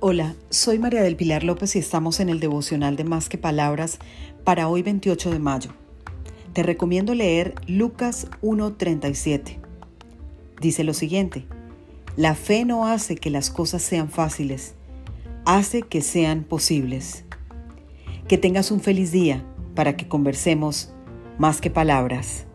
Hola, soy María del Pilar López y estamos en el devocional de Más que Palabras para hoy 28 de mayo. Te recomiendo leer Lucas 1.37. Dice lo siguiente, la fe no hace que las cosas sean fáciles, hace que sean posibles. Que tengas un feliz día para que conversemos más que palabras.